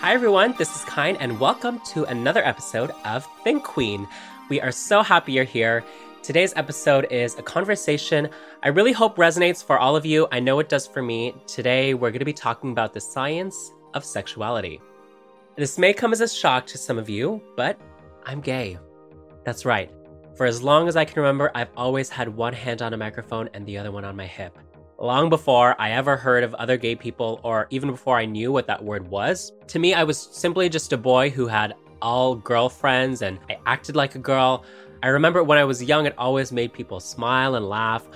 Hi, everyone. This is Kyne, and welcome to another episode of Think Queen. We are so happy you're here. Today's episode is a conversation I really hope resonates for all of you. I know it does for me. Today, we're going to be talking about the science of sexuality. This may come as a shock to some of you, but I'm gay. That's right. For as long as I can remember, I've always had one hand on a microphone and the other one on my hip long before I ever heard of other gay people or even before I knew what that word was. To me, I was simply just a boy who had all girlfriends and I acted like a girl. I remember when I was young, it always made people smile and laugh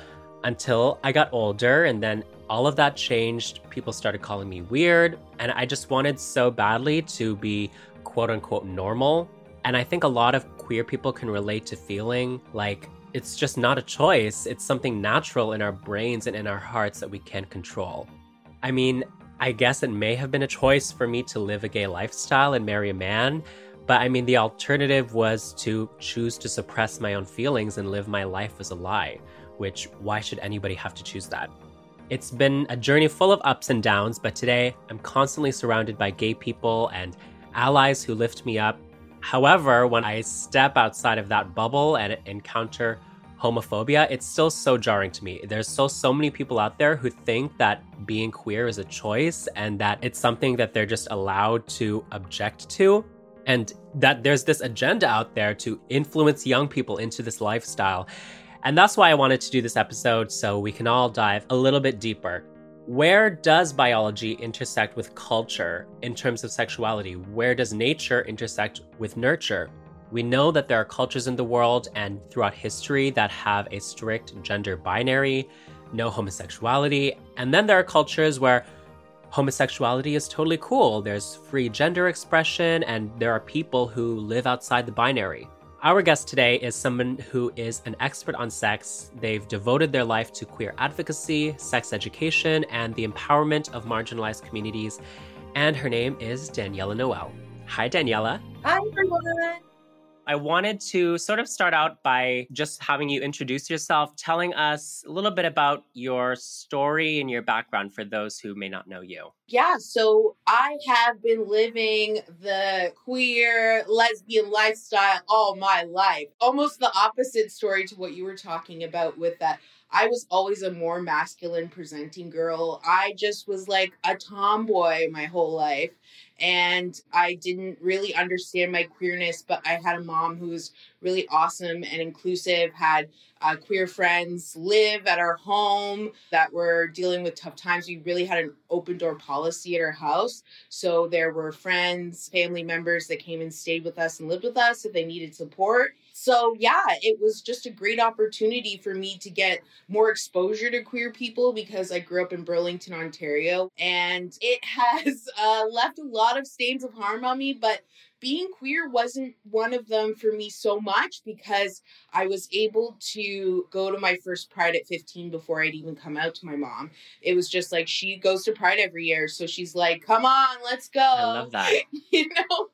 until I got older, and then all of that changed. People started calling me weird, and I just wanted so badly to be quote unquote normal. And I think a lot of queer people can relate to feeling like it's just not a choice. It's something natural in our brains and in our hearts that we can't control. I mean, I guess it may have been a choice for me to live a gay lifestyle and marry a man, but I mean, the alternative was to choose to suppress my own feelings and live my life as a lie, which why should anybody have to choose that? It's been a journey full of ups and downs, but today I'm constantly surrounded by gay people and allies who lift me up However, when I step outside of that bubble and encounter homophobia, it's still so jarring to me. There's so so many people out there who think that being queer is a choice and that it's something that they're just allowed to object to and that there's this agenda out there to influence young people into this lifestyle. And that's why I wanted to do this episode so we can all dive a little bit deeper. Where does biology intersect with culture in terms of sexuality? Where does nature intersect with nurture? We know that there are cultures in the world and throughout history that have a strict gender binary, no homosexuality. And then there are cultures where homosexuality is totally cool. There's free gender expression, and there are people who live outside the binary. Our guest today is someone who is an expert on sex. They've devoted their life to queer advocacy, sex education, and the empowerment of marginalized communities. And her name is Daniella Noël. Hi, Daniella. Hi, everyone. I wanted to sort of start out by just having you introduce yourself, telling us a little bit about your story and your background for those who may not know you. Yeah, so I have been living the queer lesbian lifestyle all my life. Almost the opposite story to what you were talking about with that. I was always a more masculine presenting girl. I just was like a tomboy my whole life and I didn't really understand my queerness, but I had a mom who was really awesome and inclusive, had uh, queer friends live at our home that were dealing with tough times. We really had an open door policy at our house. So there were friends, family members that came and stayed with us and lived with us if they needed support. So, yeah, it was just a great opportunity for me to get more exposure to queer people because I grew up in Burlington, Ontario. And it has uh, left a lot of stains of harm on me, but being queer wasn't one of them for me so much because I was able to go to my first Pride at 15 before I'd even come out to my mom. It was just like she goes to Pride every year, so she's like, "Come on, let's go." I love that. you know.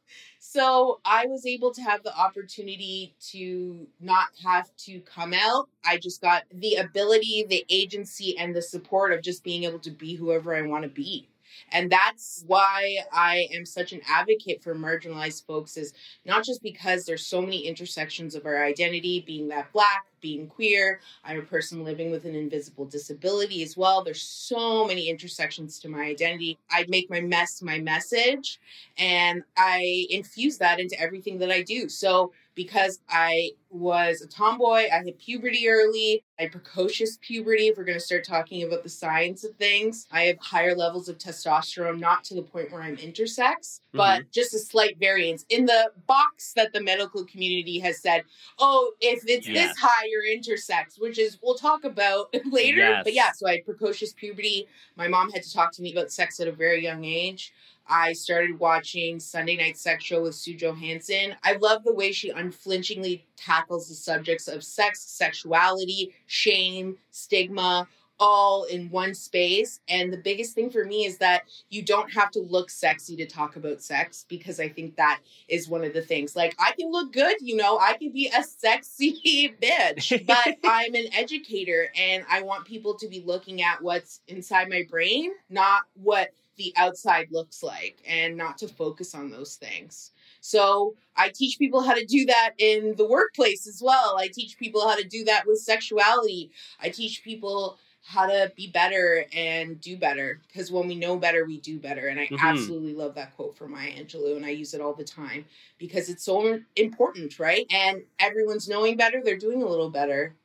So I was able to have the opportunity to not have to come out. I just got the ability, the agency, and the support of just being able to be whoever I want to be. And that's why I am such an advocate for marginalized folks is not just because there's so many intersections of our identity, being that black, being queer, I'm a person living with an invisible disability as well. There's so many intersections to my identity. I make my mess my message and I infuse that into everything that I do. So because I was a tomboy. I had puberty early. I had precocious puberty, if we're going to start talking about the science of things. I have higher levels of testosterone, not to the point where I'm intersex, mm-hmm. but just a slight variance. In the box that the medical community has said, oh, if it's yes. this high, you're intersex, which is, we'll talk about later. Yes. But yeah, so I had precocious puberty. My mom had to talk to me about sex at a very young age. I started watching Sunday Night Sex Show with Sue Johanson. I love the way she unflinchingly tackles the subjects of sex, sexuality, shame, stigma, all in one space. And the biggest thing for me is that you don't have to look sexy to talk about sex because I think that is one of the things. Like, I can look good, you know, I can be a sexy bitch, but I'm an educator and I want people to be looking at what's inside my brain, not what the outside looks like, and not to focus on those things. So I teach people how to do that in the workplace as well. I teach people how to do that with sexuality. I teach people how to be better and do better because when we know better we do better and i mm-hmm. absolutely love that quote from maya angelou and i use it all the time because it's so important right and everyone's knowing better they're doing a little better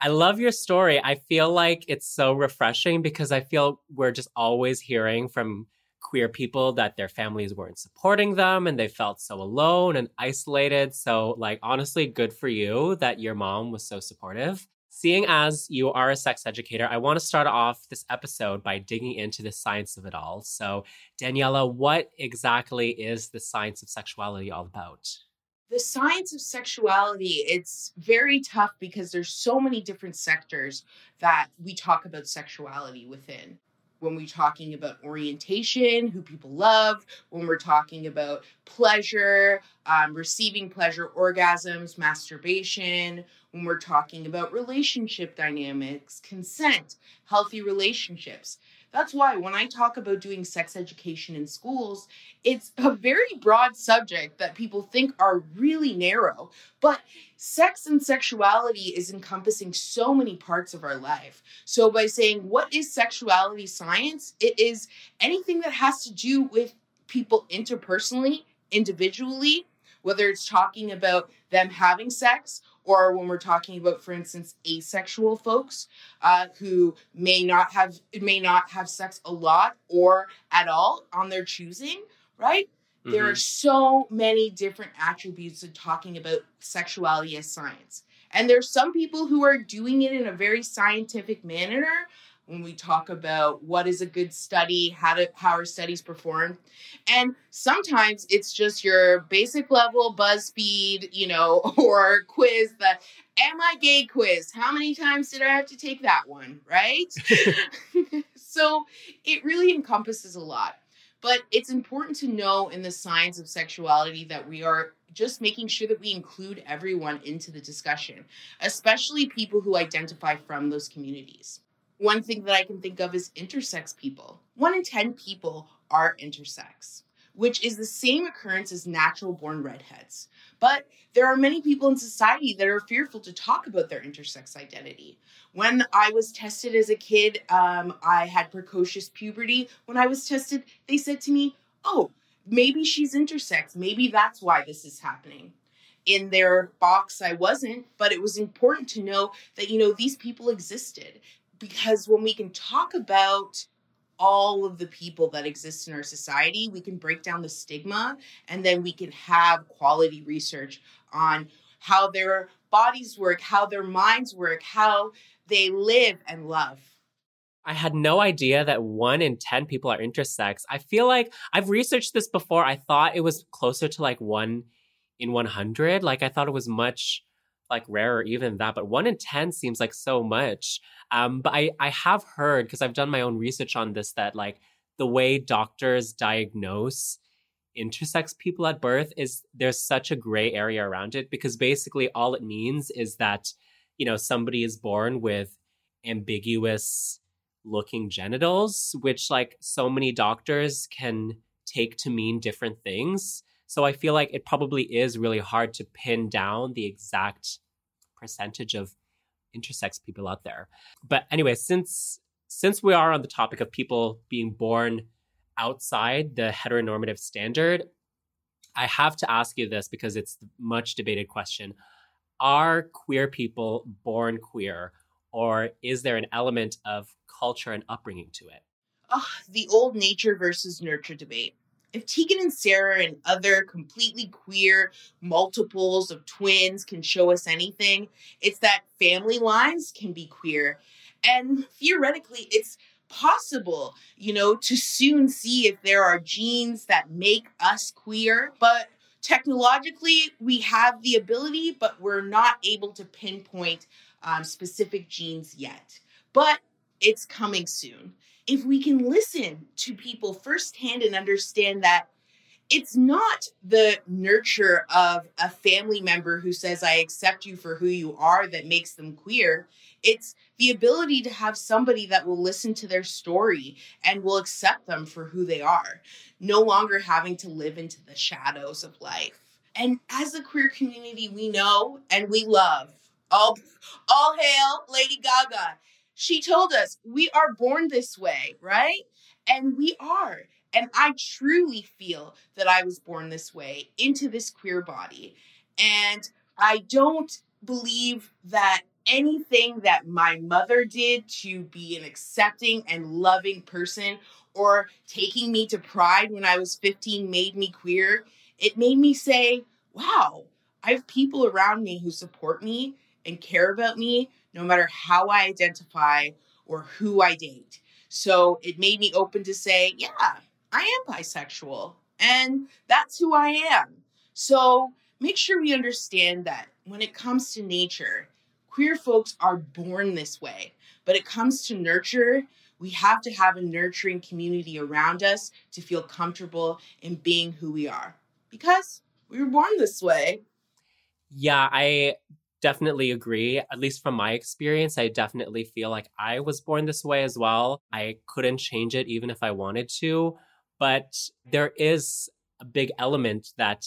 I love your story. I feel like it's so refreshing because I feel we're just always hearing from queer people that their families weren't supporting them and they felt so alone and isolated. So, like, honestly, good for you that your mom was so supportive. Seeing as you are a sex educator, I want to start off this episode by digging into the science of it all. So, Daniella, what exactly is the science of sexuality all about? The science of sexuality, it's very tough because there's so many different sectors that we talk about sexuality within when we're talking about orientation, who people love, when we're talking about pleasure, um, receiving pleasure, orgasms, masturbation, when we're talking about relationship dynamics, consent, healthy relationships. That's why when I talk about doing sex education in schools, it's a very broad subject that people think are really narrow. But sex and sexuality is encompassing so many parts of our life. So by saying, what is sexuality science? It is anything that has to do with people interpersonally, individually, whether it's talking about them having sex or when we're talking about for instance asexual folks uh, who may not have may not have sex a lot or at all on their choosing right mm-hmm. there are so many different attributes of talking about sexuality as science and there's some people who are doing it in a very scientific manner when we talk about what is a good study, how to how are studies performed. And sometimes it's just your basic level BuzzFeed, you know, or quiz the am I gay quiz. How many times did I have to take that one, right? so it really encompasses a lot. But it's important to know in the science of sexuality that we are just making sure that we include everyone into the discussion, especially people who identify from those communities. One thing that I can think of is intersex people. One in 10 people are intersex, which is the same occurrence as natural born redheads. But there are many people in society that are fearful to talk about their intersex identity. When I was tested as a kid, um, I had precocious puberty. When I was tested, they said to me, Oh, maybe she's intersex. Maybe that's why this is happening in their box I wasn't, but it was important to know that, you know, these people existed because when we can talk about all of the people that exist in our society, we can break down the stigma and then we can have quality research on how their bodies work, how their minds work, how they live and love. I had no idea that one in 10 people are intersex. I feel like I've researched this before. I thought it was closer to like one in 100. Like I thought it was much like rarer even that, but one in 10 seems like so much. Um, but I, I have heard, because I've done my own research on this, that like the way doctors diagnose intersex people at birth is there's such a gray area around it because basically all it means is that, you know, somebody is born with ambiguous looking genitals, which like so many doctors can take to mean different things. So I feel like it probably is really hard to pin down the exact percentage of intersex people out there. But anyway, since since we are on the topic of people being born outside the heteronormative standard, I have to ask you this because it's the much debated question. Are queer people born queer, or is there an element of culture and upbringing to it? Oh, the old nature versus nurture debate if Tegan and Sara and other completely queer multiples of twins can show us anything, it's that family lines can be queer. And theoretically, it's possible, you know, to soon see if there are genes that make us queer. But technologically, we have the ability, but we're not able to pinpoint um, specific genes yet. But it's coming soon. If we can listen to people firsthand and understand that it's not the nurture of a family member who says, I accept you for who you are that makes them queer. It's the ability to have somebody that will listen to their story and will accept them for who they are, no longer having to live into the shadows of life. And as a queer community, we know and we love. All, all hail Lady Gaga. She told us we are born this way, right? And we are. And I truly feel that I was born this way into this queer body. And I don't believe that anything that my mother did to be an accepting and loving person or taking me to pride when I was 15 made me queer. It made me say, wow, I have people around me who support me and care about me no matter how I identify or who I date. So it made me open to say, yeah, I am bisexual and that's who I am. So make sure we understand that when it comes to nature, queer folks are born this way. But it comes to nurture, we have to have a nurturing community around us to feel comfortable in being who we are because we were born this way. Yeah, I definitely agree. At least from my experience, I definitely feel like I was born this way as well. I couldn't change it even if I wanted to. But there is a big element that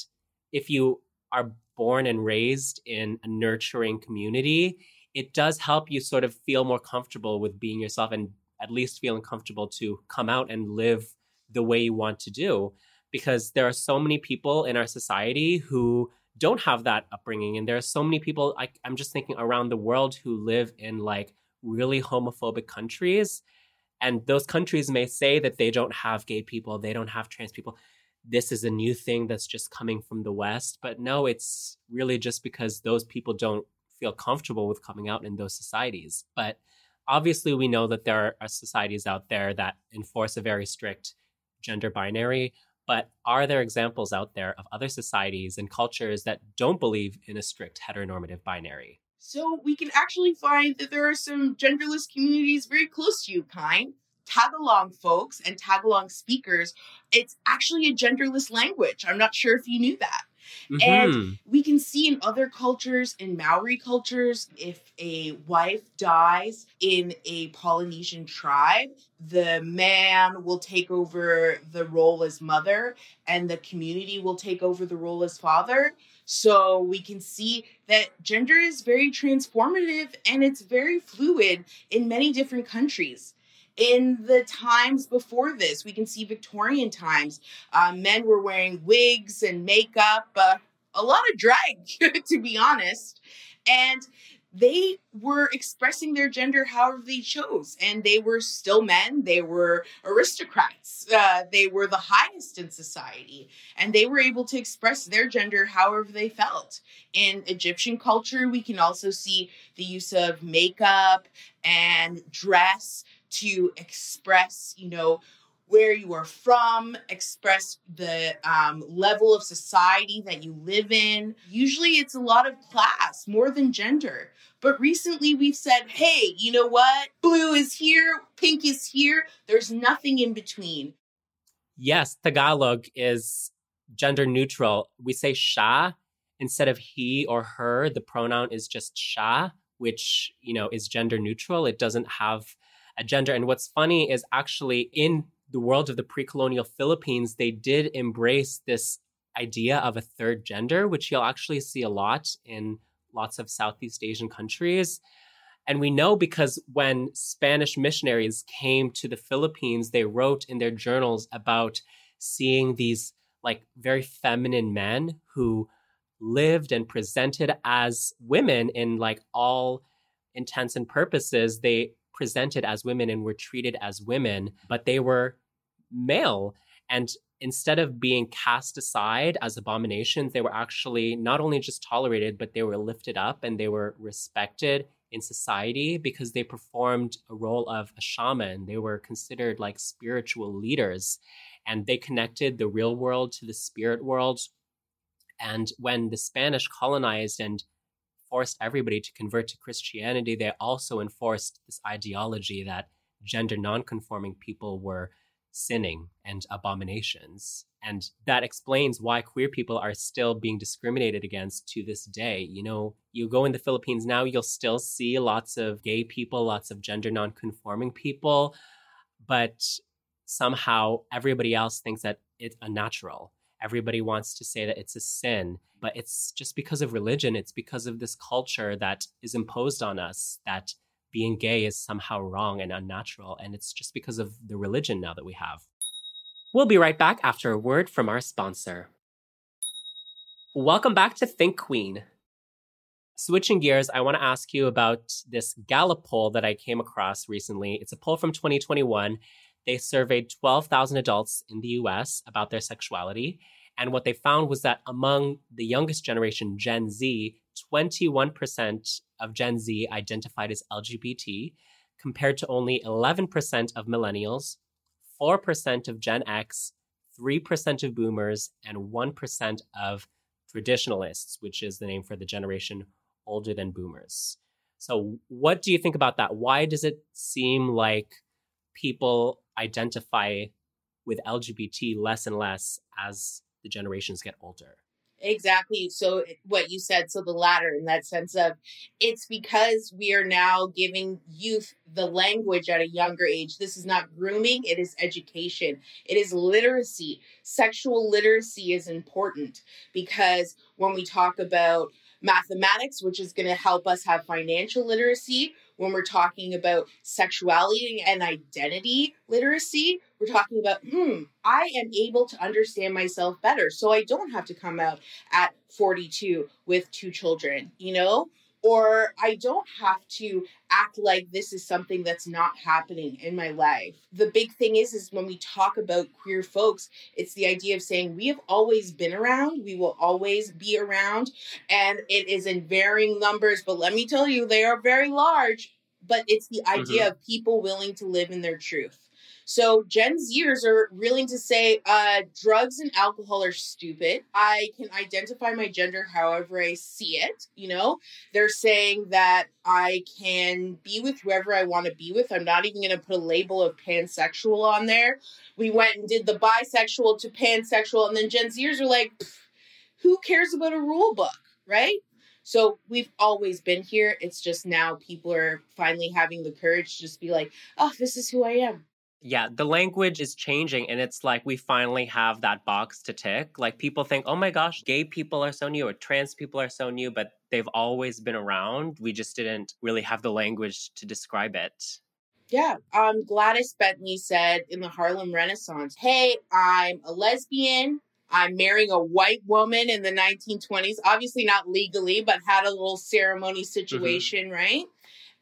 if you are born and raised in a nurturing community, it does help you sort of feel more comfortable with being yourself and at least feeling comfortable to come out and live the way you want to do. Because there are so many people in our society who don't have that upbringing. And there are so many people, I, I'm just thinking around the world, who live in like really homophobic countries and those countries may say that they don't have gay people, they don't have trans people. This is a new thing that's just coming from the West. But no, it's really just because those people don't feel comfortable with coming out in those societies. But obviously, we know that there are societies out there that enforce a very strict gender binary. But are there examples out there of other societies and cultures that don't believe in a strict heteronormative binary? So we can actually find that there are some genderless communities very close to you, Kyne. Tagalog folks and Tagalog speakers, it's actually a genderless language. I'm not sure if you knew that. Mm-hmm. And we can see in other cultures, in Maori cultures, if a wife dies in a Polynesian tribe, the man will take over the role as mother and the community will take over the role as father. So we can see that gender is very transformative and it's very fluid in many different countries. In the times before this, we can see Victorian times, uh, men were wearing wigs and makeup, uh, a lot of drag, to be honest. And they were expressing their gender however they chose. And they were still men. They were aristocrats. Uh, they were the highest in society. And they were able to express their gender however they felt. In egyptian culture we can also see the use of makeup and dress to express you know where you are from, express the um, level of society that you live in. Usually it's a lot of class more than gender. But recently we've said, hey, you know what? Blue is here, pink is here. There's nothing in between. Yes, Tagalog is gender neutral. We say sha instead of he or her. The pronoun is just sha, which, you know, is gender neutral. It doesn't have a gender. And what's funny is actually in the world of the pre colonial Philippines, they did embrace this idea of a third gender, which you'll actually see a lot in lots of Southeast Asian countries. And we know because when Spanish missionaries came to the Philippines, they wrote in their journals about seeing these like very feminine men who lived and presented as women in like all intents and purposes. They presented as women and were treated as women, but they were male. And instead of being cast aside as abominations, they were actually not only just tolerated, but they were lifted up and they were respected in society because they performed a role of a shaman. They were considered like spiritual leaders and they connected the real world to the spirit world. And when the Spanish colonized and forced everybody to convert to Christianity, they also enforced this ideology that gender nonconforming people were sinning and abominations. And that explains why queer people are still being discriminated against to this day. You know, you go in the Philippines now, you'll still see lots of gay people, lots of gender nonconforming people, but somehow everybody else thinks that it's unnatural. Everybody wants to say that it's a sin, but it's just because of religion. It's because of this culture that is imposed on us that being gay is somehow wrong and unnatural. And it's just because of the religion now that we have. We'll be right back after a word from our sponsor. Welcome back to Think Queen. Switching gears, I want to ask you about this Gallup poll that I came across recently. It's a poll from 2021. They surveyed 12,000 adults in the US about their sexuality. And what they found was that among the youngest generation, Gen Z, 21% of Gen Z identified as LGBT, compared to only 11% of millennials, 4% of Gen X, 3% of boomers, and 1% of traditionalists, which is the name for the generation older than boomers. So, what do you think about that? Why does it seem like people identify with LGBT less and less as the generations get older? Exactly. So what you said, so the latter in that sense of it's because we are now giving youth the language at a younger age. This is not grooming, it is education. It is literacy. Sexual literacy is important because when we talk about mathematics, which is going to help us have financial literacy, when we're talking about sexuality and identity literacy, we're talking about, hmm, I am able to understand myself better. So I don't have to come out at 42 with two children, you know? Or I don't have to act like this is something that's not happening in my life. The big thing is is when we talk about queer folks, it's the idea of saying we have always been around, we will always be around, and it is in varying numbers, but let me tell you they are very large, but it's the idea mm-hmm. of people willing to live in their truth. So Gen Zers are willing to say uh, drugs and alcohol are stupid. I can identify my gender however I see it. You know, they're saying that I can be with whoever I want to be with. I'm not even going to put a label of pansexual on there. We went and did the bisexual to pansexual, and then Gen Zers are like, who cares about a rule book, right? So we've always been here. It's just now people are finally having the courage to just be like, oh, this is who I am yeah, the language is changing and it's like we finally have that box to tick. Like people think, oh my gosh, gay people are so new or trans people are so new, but they've always been around. We just didn't really have the language to describe it. Yeah. Um, Gladys Bentley said in the Harlem Renaissance, Hey, I'm a lesbian. I'm marrying a white woman in the 1920s. Obviously, not legally, but had a little ceremony mm-hmm. situation, mm-hmm. right?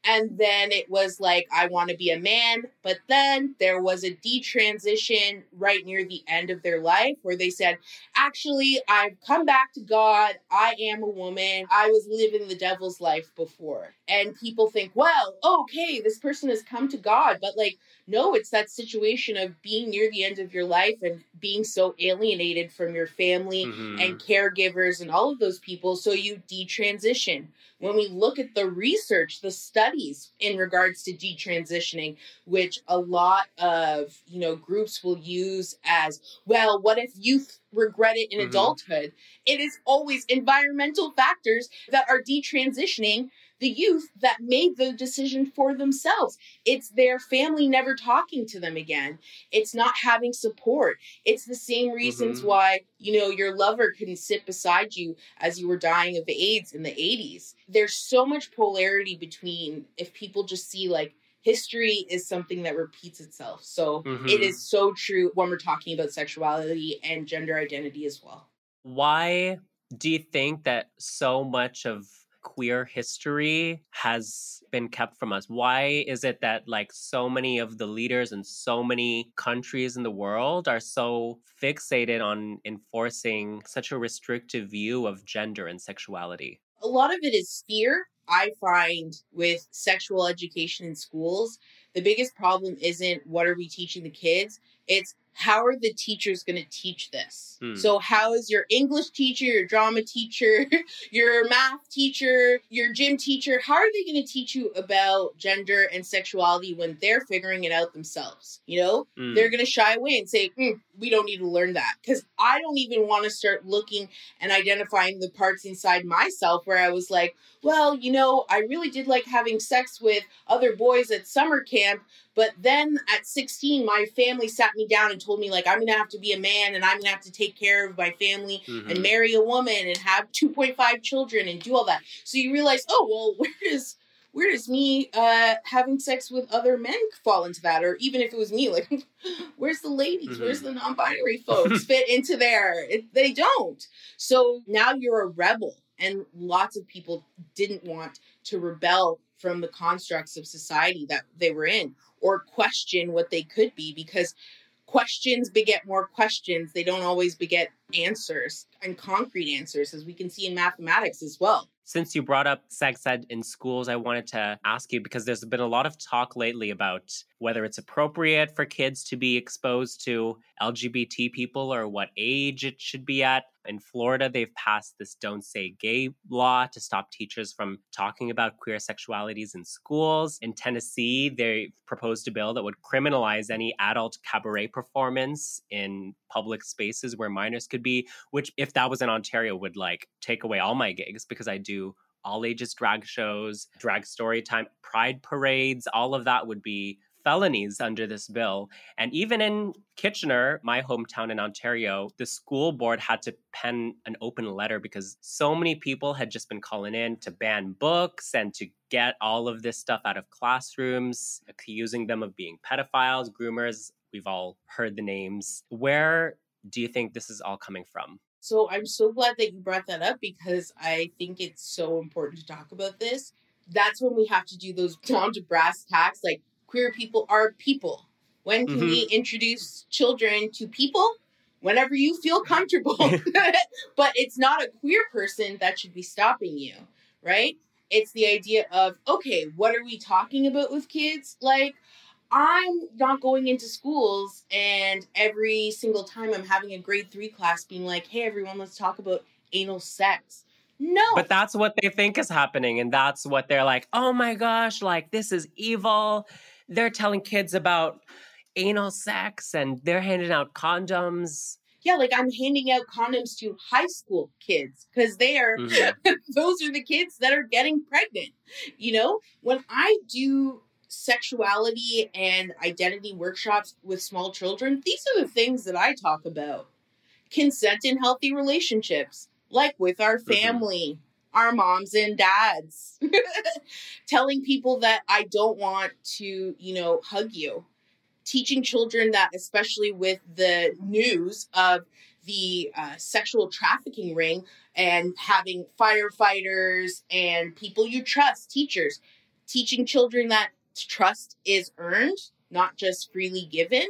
And then it was like, I want to be a man. But then there was a detransition right near the end of their life where they said, Actually, I've come back to God. I am a woman. I was living the devil's life before. And people think, Well, okay, this person has come to God. But like, no, it's that situation of being near the end of your life and being so alienated from your family mm-hmm. and caregivers and all of those people. So you detransition when we look at the research, the studies in regards to detransitioning, which a lot of you know groups will use as well, what if youth regret it in mm-hmm. adulthood? It is always environmental factors that are detransitioning the youth that made the decision for themselves. It's their family never talking to them again. It's not having support. It's the same reasons mm-hmm. why, you know, your lover couldn't sit beside you as you were dying of AIDS in the 80s. There's so much polarity between if people just see like history is something that repeats itself. So mm-hmm. it is so true when we're talking about sexuality and gender identity as well. Why do you think that so much of queer history has been kept from us? Why is it that like so many of the leaders in so many countries in the world are so fixated on enforcing such a restrictive view of gender and sexuality? A lot of it is fear. I find with sexual education in schools, the biggest problem isn't what are we teaching the kids? It's how are the teachers going to teach this? Hmm. So, how is your English teacher, your drama teacher, your math teacher, your gym teacher, how are they going to teach you about gender and sexuality when they're figuring it out themselves? You know, Mm. they're going to shy away and say, "Mm, we don't need to learn that. Because I don't even want to start looking and identifying the parts inside myself where I was like, well, you know, I really did like having sex with other boys at summer camp, but then at 16, my family sat me down and told me, like, I'm going to have to be a man and I'm going to have to take care of my family Mhm. and marry a woman and have 2.5 children and do all that. So you realize, oh, well, where does. Where does me uh, having sex with other men fall into that? Or even if it was me, like, where's the ladies? Where's the non binary folks fit into there? It, they don't. So now you're a rebel. And lots of people didn't want to rebel from the constructs of society that they were in or question what they could be because questions beget more questions. They don't always beget answers and concrete answers, as we can see in mathematics as well. Since you brought up sex ed in schools, I wanted to ask you because there's been a lot of talk lately about whether it's appropriate for kids to be exposed to LGBT people or what age it should be at. In Florida, they've passed this Don't Say Gay law to stop teachers from talking about queer sexualities in schools. In Tennessee, they proposed a bill that would criminalize any adult cabaret performance in public spaces where minors could be, which, if that was in Ontario, would like take away all my gigs because I do all ages drag shows, drag story time, pride parades, all of that would be felonies under this bill. And even in Kitchener, my hometown in Ontario, the school board had to pen an open letter because so many people had just been calling in to ban books and to get all of this stuff out of classrooms, accusing them of being pedophiles, groomers. We've all heard the names. Where do you think this is all coming from? So I'm so glad that you brought that up because I think it's so important to talk about this. That's when we have to do those down to brass tacks. Like queer people are people. When can Mhm. we introduce children to people? Whenever you feel comfortable. but it's not a queer person that should be stopping you, right? It's the idea of, okay, what are we talking about with kids? Like, I'm not going into schools and every single time I'm having a grade three class being like, hey, everyone, let's talk about anal sex. No. But that's what they think is happening. And that's what they're like, oh my gosh, like this is evil. They're telling kids about anal sex and they're handing out condoms. yeah, like I'm handing out condoms to high school kids because they are, Mhm. those are the kids that are getting pregnant. You know, when I do sexuality and identity workshops with small children, these are the things that I talk about consent in healthy relationships, like with our Mhm. family. Our moms and dads telling people that I don't want to, you know, hug you. Teaching children that, especially with the news of the uh, sexual trafficking ring and having firefighters and people you trust, teachers, teaching children that trust is earned, not just freely given,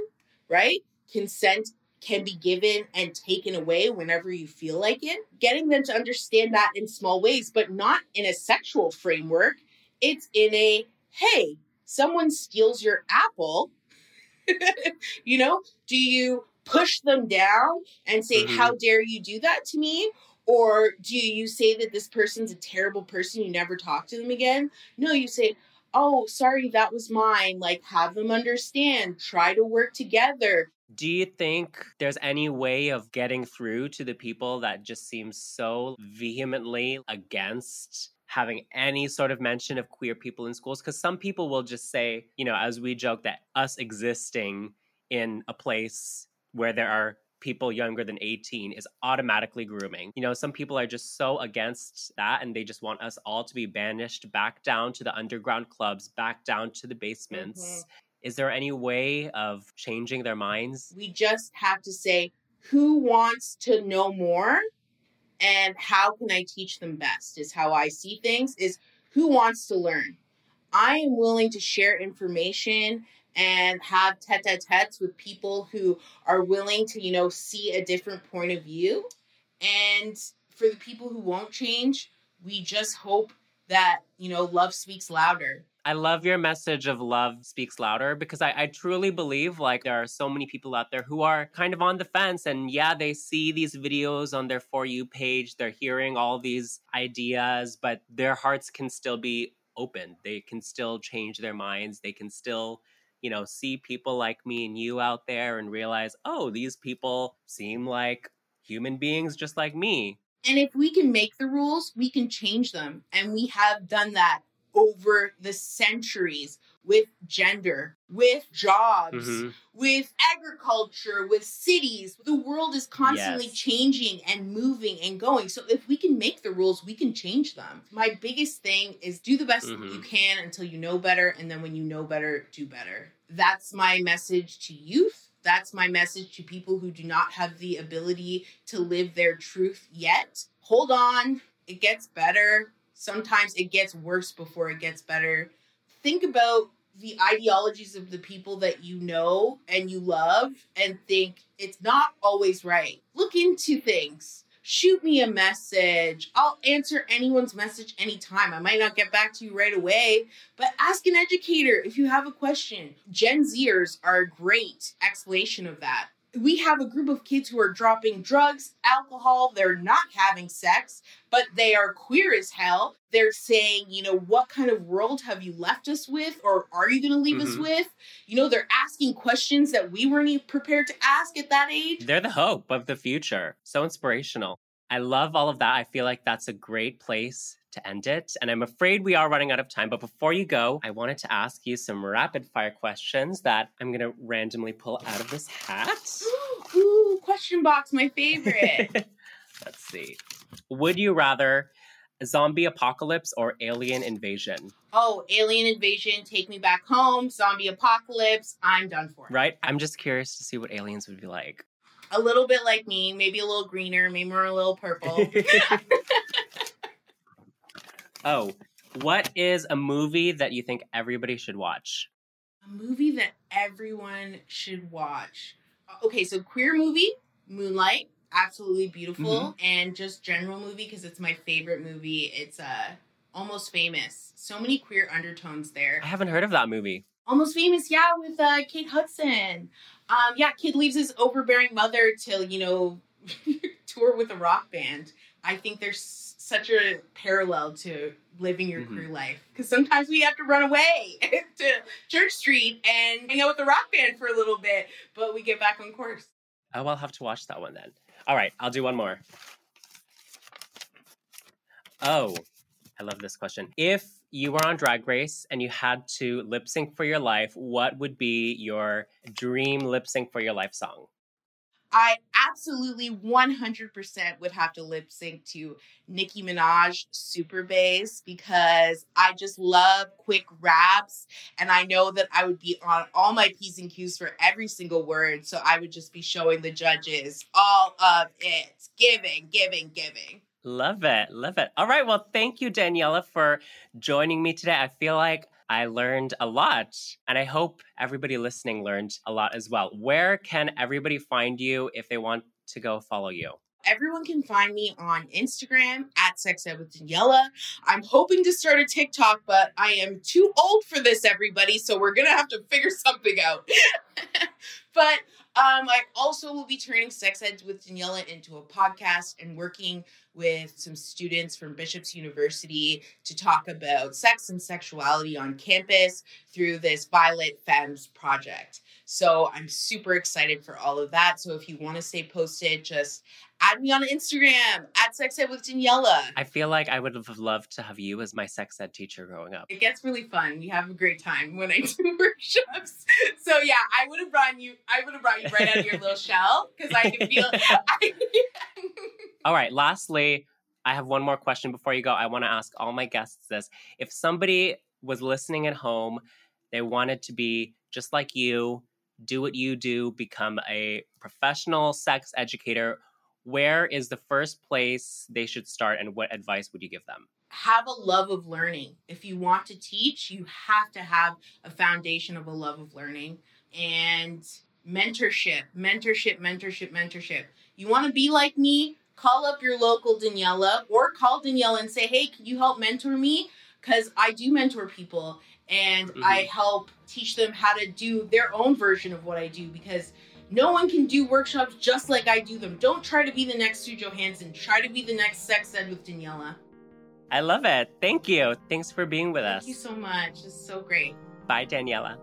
right? Consent can be given and taken away whenever you feel like it. Getting them to understand that in small ways, but not in a sexual framework. It's in a hey, someone steals your apple. you know, do you push them down and say, Mhm. How dare you do that to me? Or do you say that this person's a terrible person, you never talk to them again? No, you say, Oh, sorry, that was mine. Like, have them understand, try to work together. Do you think there's any way of getting through to the people that just seem so vehemently against having any sort of mention of queer people in schools? Because some people will just say, you know, as we joke, that us existing in a place where there are people younger than 18 is automatically grooming. You know, some people are just so against that and they just want us all to be banished back down to the underground clubs, back down to the basements. Mhm. Is there any way of changing their minds? We just have to say, Who wants to know more? And how can I teach them best? Is how I see things, is who wants to learn? I am willing to share information and have tete-a-tetes with people who are willing to, you know, see a different point of view. And for the people who won't change, we just hope that, you know, love speaks louder. I love your message of love speaks louder because I, I, truly believe like there are so many people out there who are kind of on the fence and yeah, they see these videos on their For You page, they're hearing all these ideas, but their hearts can still be open. They can still change their minds. They can still, you know, see people like me and you out there and realize, oh, these people seem like human beings just like me. And if we can make the rules, we can change them. And we have done that over the centuries with gender, with jobs, mm-hmm. with agriculture, with cities. The world is constantly yes. changing and moving and going. So if we can make the rules, we can change them. My biggest thing is do the best mm-hmm. you can until you know better. And then when you know better, do better. That's my message to youth. That's my message to people who do not have the ability to live their truth yet. Hold on, it gets better sometimes it gets worse before it gets better. Think about the ideologies of the people that you know and you love and think it's not always right. Look into things. Shoot me a message. I'll answer anyone's message anytime. I might not get back to you right away, but ask an educator if you have a question. Gen Zers are a great explanation of that we have a group of kids who are dropping drugs, alcohol, they're not having sex, but they are queer as hell. They're saying, you know, what kind of world have you left us with, or are you going to leave mm-hmm. us with? You know, they're asking questions that we weren't even prepared to ask at that age. They're the hope of the future. So inspirational. I love all of that. I feel like that's a great place to end it. And I'm afraid we are running out of time. But before you go, I wanted to ask you some rapid fire questions that I'm going to randomly pull out of this hat. Ooh, question box, my favorite. Let's see. Would you rather zombie apocalypse or alien invasion? Oh, alien invasion, take me back home. Zombie apocalypse, I'm done for. Right? I'm just curious to see what aliens would be like. A little bit like me, maybe a little greener, maybe more a little purple. Oh, what is a movie that you think everybody should watch? A movie that everyone should watch. Okay, so queer movie, Moonlight, absolutely beautiful, mm-hmm. and just general movie because it's my favorite movie. It's uh almost famous. So many queer undertones there. I haven't heard of that movie. Almost famous, yeah, with uh, Kate Hudson. Um, yeah, kid leaves his overbearing mother to you know tour with a rock band. I think there's such a parallel to living your mm-hmm. crew life because sometimes we have to run away to Church Street and hang out with the rock band for a little bit, but we get back on course. Oh, I'll have to watch that one then. All right, I'll do one more. Oh, I love this question. If you were on Drag Race and you had to lip sync for your life, what would be your dream lip sync for your life song? I absolutely 100% would have to lip sync to Nicki Minaj Super Bass because I just love quick raps and I know that I would be on all my P's and Q's for every single word. So I would just be showing the judges all of it. Giving, giving, giving. Love it. Love it. All right. Well, thank you, Daniella, for joining me today. I feel like I learned a lot, and I hope everybody listening learned a lot as well. Where can everybody find you if they want to go follow you? Everyone can find me on Instagram at Sex Ed with Daniella. I'm hoping to start a TikTok, but I am too old for this, everybody, so we're gonna have to figure something out. but um, I also will be turning Sex Ed with Daniella into a podcast and working with some students from Bishop's University to talk about sex and sexuality on campus through this Violet Femmes project. So I'm super excited for all of that. So if you want to stay posted, just add me on Instagram at Sex Ed with Daniella. I feel like I would have loved to have you as my sex ed teacher growing up. It gets really fun. We have a great time when I do workshops. So yeah, I would have brought you. I would have brought you right out of your little shell because I can feel. I, all right. Lastly, I have one more question before you go. I want to ask all my guests this: If somebody was listening at home, they wanted to be just like you do what you do, become a professional sex educator, where is the first place they should start and what advice would you give them? Have a love of learning. If you want to teach, you have to have a foundation of a love of learning and mentorship, mentorship, mentorship, mentorship. You want to be like me? Call up your local Daniella or call Daniella and say, hey, can you help mentor me? Because I do mentor people and mm-hmm. I help teach them how to do their own version of what I do because no one can do workshops just like I do them. Don't try to be the next Sue Johanson. Try to be the next sex ed with Daniella. I love it. Thank you. Thanks for being with Thank us. Thank you so much. It's so great. Bye, Daniella.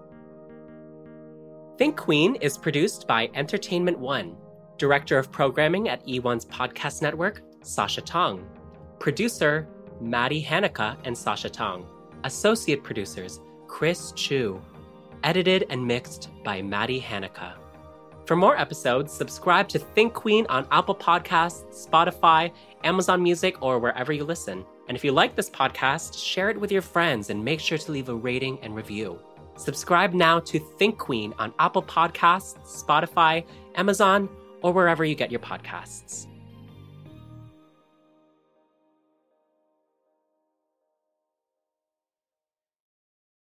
Think Queen is produced by Entertainment One. Director of Programming at E1's Podcast Network, Sasha Tong. Producer, Maddie Hanukkah and Sasha Tong. Associate producers, Chris Chu. Edited and mixed by Maddie Hanukkah. For more episodes, subscribe to Think Queen on Apple Podcasts, Spotify, Amazon Music, or wherever you listen. And if you like this podcast, share it with your friends and make sure to leave a rating and review. Subscribe now to Think Queen on Apple Podcasts, Spotify, Amazon, or wherever you get your podcasts.